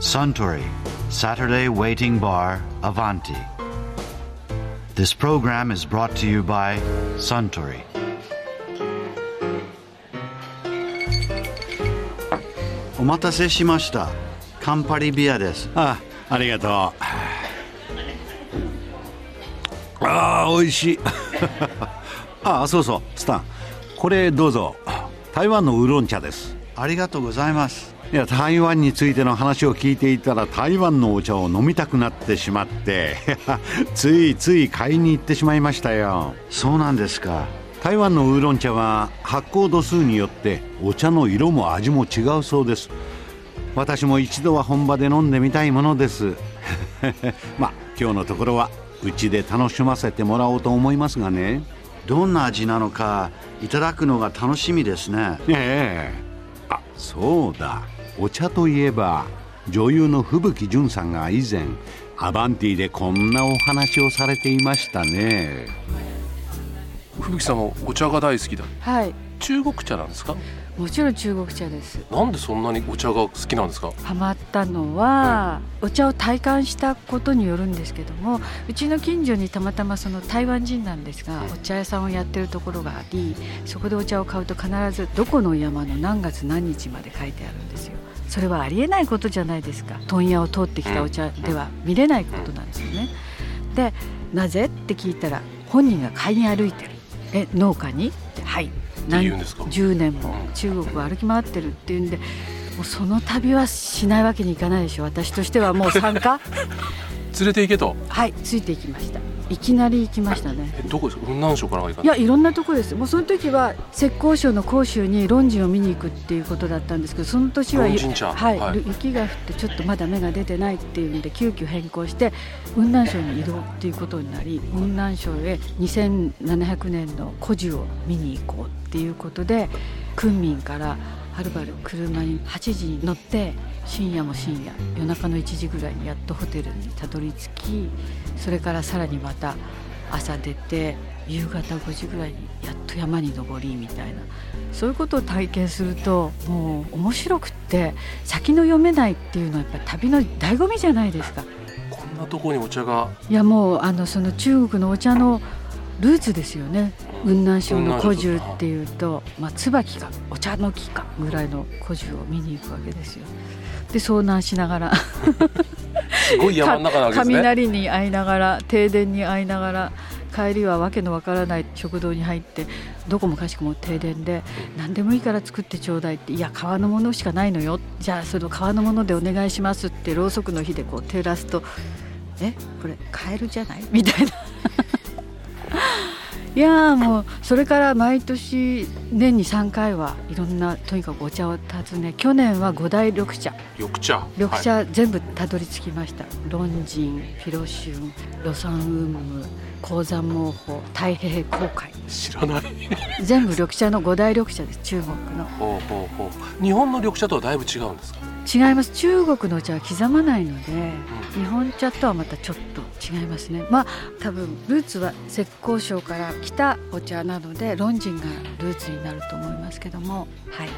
Suntory Saturday Waiting Bar Avanti. This program is brought to you by Suntory. お待たせしました。カンパリビアです。あありがとうああ美味しいああそうそうスタンこれどうぞ台湾のウーロン茶ですありがとうございます。いや台湾についての話を聞いていたら台湾のお茶を飲みたくなってしまって ついつい買いに行ってしまいましたよそうなんですか。台湾のウーロン茶は発酵度数によってお茶の色も味も違うそうです私も一度は本場で飲んでみたいものです まあ今日のところはうちで楽しませてもらおうと思いますがねどんな味なのかいただくのが楽しみですね。ええあそうだ。お茶といえば女優の吹雪純さんが以前アバンティでこんなお話をされていましたね。吹雪さんもお茶が大好きだ。はい中国茶なんですか？もちろん中国茶です。なんでそんなにお茶が好きなんですか？ハマったのは、お茶を体感したことによるんですけどもうちの近所にたまたまその台湾人なんですが、うん。お茶屋さんをやってるところがありそこでお茶を買うと必ずどこの山の何月何日まで書いてあるんですよ。それはありえないことじゃないですか。問屋を通ってきたお茶では見れないことなんですよね。でなぜ？って聞いたら本人が買いに歩いてる。え農家に？ってはいって言うんですか？10年も中国を歩き回ってるっていうんでもうその旅はしないわけにいかないでしょ。私としてはもう参加。連れて行けと。はいついていきましたいきなり行きましたね。えどこですか？雲南省からがいやいろんなとこです。もうその時は浙江省の広州に論陣を見に行くっていうことだったんですけどその年ははい、はい。雪が降ってちょっとまだ芽が出てないっていうんで急遽変更して雲南省に移動っていうことになり雲南省へ2700年の古樹を見に行こうっていうことで昆明からはるばる車に8時に乗って深夜も深夜夜中の1時ぐらいにやっとホテルにたどり着きそれからさらにまた朝出て夕方5時ぐらいにやっと山に登りみたいなそういうことを体験するともう面白くって先の読めないっていうのはやっぱり旅の醍醐味じゃないですか。こんなとこにお茶がいやもうあのその中国のお茶のルーツですよね雲南省の古樹っていうと、まあ、椿かお茶の木かぐらいの古樹を見に行くわけですよ。で遭難しながらすごい山の中なわけですね雷に遭いながら停電に遭いながら帰りはわけのわからない食堂に入ってどこもかしこも停電で何でもいいから作ってちょうだいっていや川のものしかないのよじゃあその川のものでお願いしますってろうそくの火でこう照らすとえこれカエルじゃない？みたいな。いやーもうそれから毎年年に3回はいろんなとにかくお茶を訪ね去年は五大緑茶。緑茶？緑はい。茶全部たどり着きました、ロンジンフィロシュンロサンウーム鉱山毛法太平航海。知らない。全部緑茶の五大緑茶です中国の。ほうほうほう。日本の緑茶とはだいぶ違うんですか？違います。中国のお茶は刻まないので日本茶とはまたちょっと違いますね。まあ多分ルーツは浙江省から来たお茶なのでロンジンがルーツになると思いますけどもはい。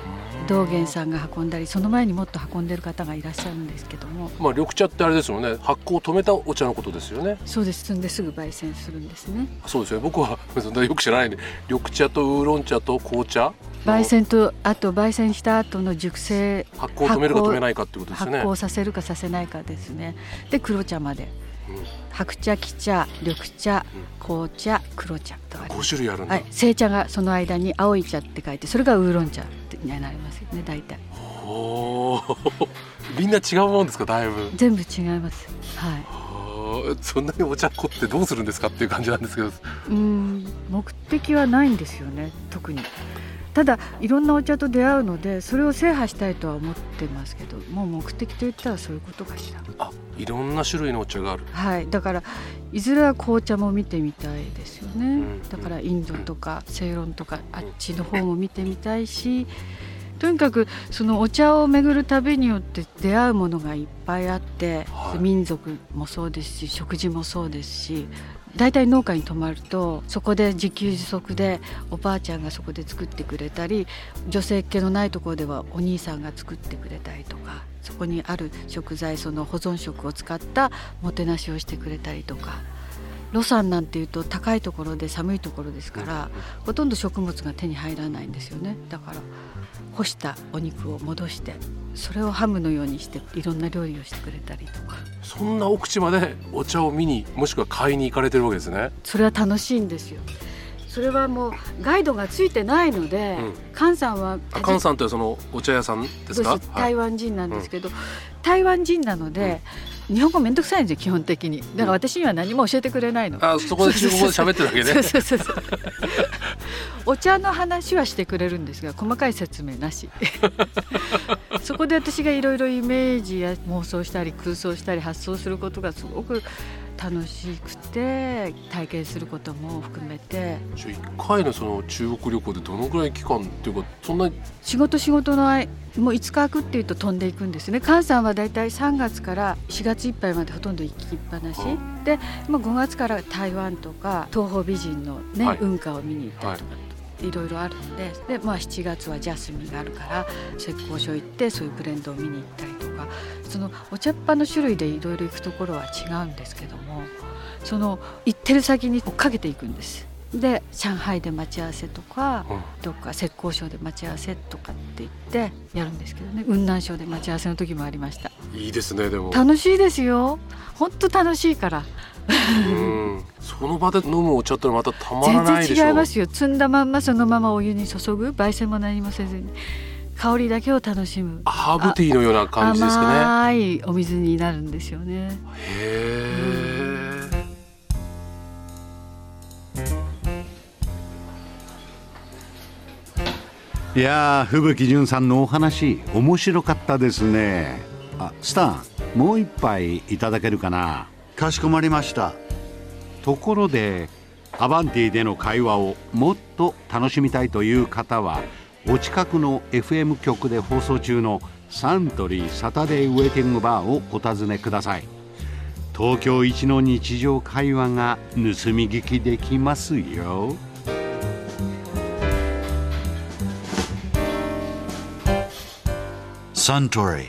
道元さんが運んだりその前にもっと運んでる方がいらっしゃるんですけども。まあ緑茶ってあれですよね。発酵を止めたお茶のことですよね。そうです。摘んですぐ焙煎するんですね。そうですよね。僕はそんなよく知らないんで。緑茶とウーロン茶と紅茶焙煎とあと焙煎した後の熟成発酵を止めるか止めないかってことですね。酵させるかさせないかですね。で黒茶まで。うん。白茶黄茶緑茶紅茶黒茶とありま5す種類あるんだ、はい、製茶がその間に青い茶って書いてそれがウーロン茶になりますよね大体。おー。みんな違うもんですかだいぶ。全部違います。はい。そんなにお茶粉ってどうするんですかっていう感じなんですけど。うーん。目的はないんですよね特にただいろんなお茶と出会うのでそれを制覇したいとは思ってますけどもう目的といったらそういうことかしら。あいろんな種類のお茶がある。はい。だからいずれは紅茶も見てみたいですよね、ん。だからインドとかセイロンとかあっちの方も見てみたいしとにかくそのお茶を巡る旅によって出会うものがいっぱいあって、はい。民族もそうですし食事もそうですし大体農家に泊まるとそこで自給自足でおばあちゃんがそこで作ってくれたり女性っ気のないところではお兄さんが作ってくれたりとかそこにある食材その保存食を使ったもてなしをしてくれたりとか。ロサンなんていうと高いところで寒いところですからほとんど食物が手に入らないんですよね。だから干したお肉を戻してそれをハムのようにしていろんな料理をしてくれたりとか。そんな奥地までお茶を見にもしくは買いに行かれてるわけですね。それは楽しいんですよ。それはもうガイドがついてないので、うん。菅さんはあ菅さんというそのお茶屋さんですか？台湾人なんですけど、台湾人なので、日本語めんどくさいんですよ基本的に。だから私には何も教えてくれないの、あそこで中国語で喋ってるだけねそうそうそうそう。お茶の話はしてくれるんですが細かい説明なし。そこで私がいろいろイメージや妄想したり空想したり発想することがすごく楽しくて体験することも含めて。じゃあ一回のその中国旅行でどのぐらい期間っていうかそんな仕事仕事の間もう5日空くっていうと飛んでいくんですね。菅さんはだいたい3月から4月いっぱいまでほとんど行きっぱなし、うで、まあ、5月から台湾とか東方美人の、ねはい。運河を見に行ったりとか、い、ろいろあるんでで、まあ、7月はジャスミンがあるから浙江省行ってそういうブレンドを見に行ったりとかそのお茶っ葉の種類でいろいろ行くところは違うんですけどもその行ってる先に追っかけていくんです。で上海で待ち合わせとか、うん。どっか浙江省で待ち合わせとかって言ってやるんですけどね。雲南省で待ち合わせの時もありましたいいですねでも。楽しいですよ。本当楽しいから。うん。その場で飲むお茶ってまたたまら全ないでしょ。然違いますよ。摘んだまんまそのままお湯に注ぐ焙煎も何もせずに。香りだけを楽しむ。ハーブティーのような感じですかね。甘いお水になるんですよね。へえいやー吹雪純さんのお話面白かったですねあスタンもう一杯いただけるかな？かしこまりました。ところでアバンティでの会話をもっと楽しみたいという方はお近くの FM 局で放送中のサントリーサタデーウェイティングバーをお尋ねください。東京一の日常会話が盗み聞きできますよ。Suntory,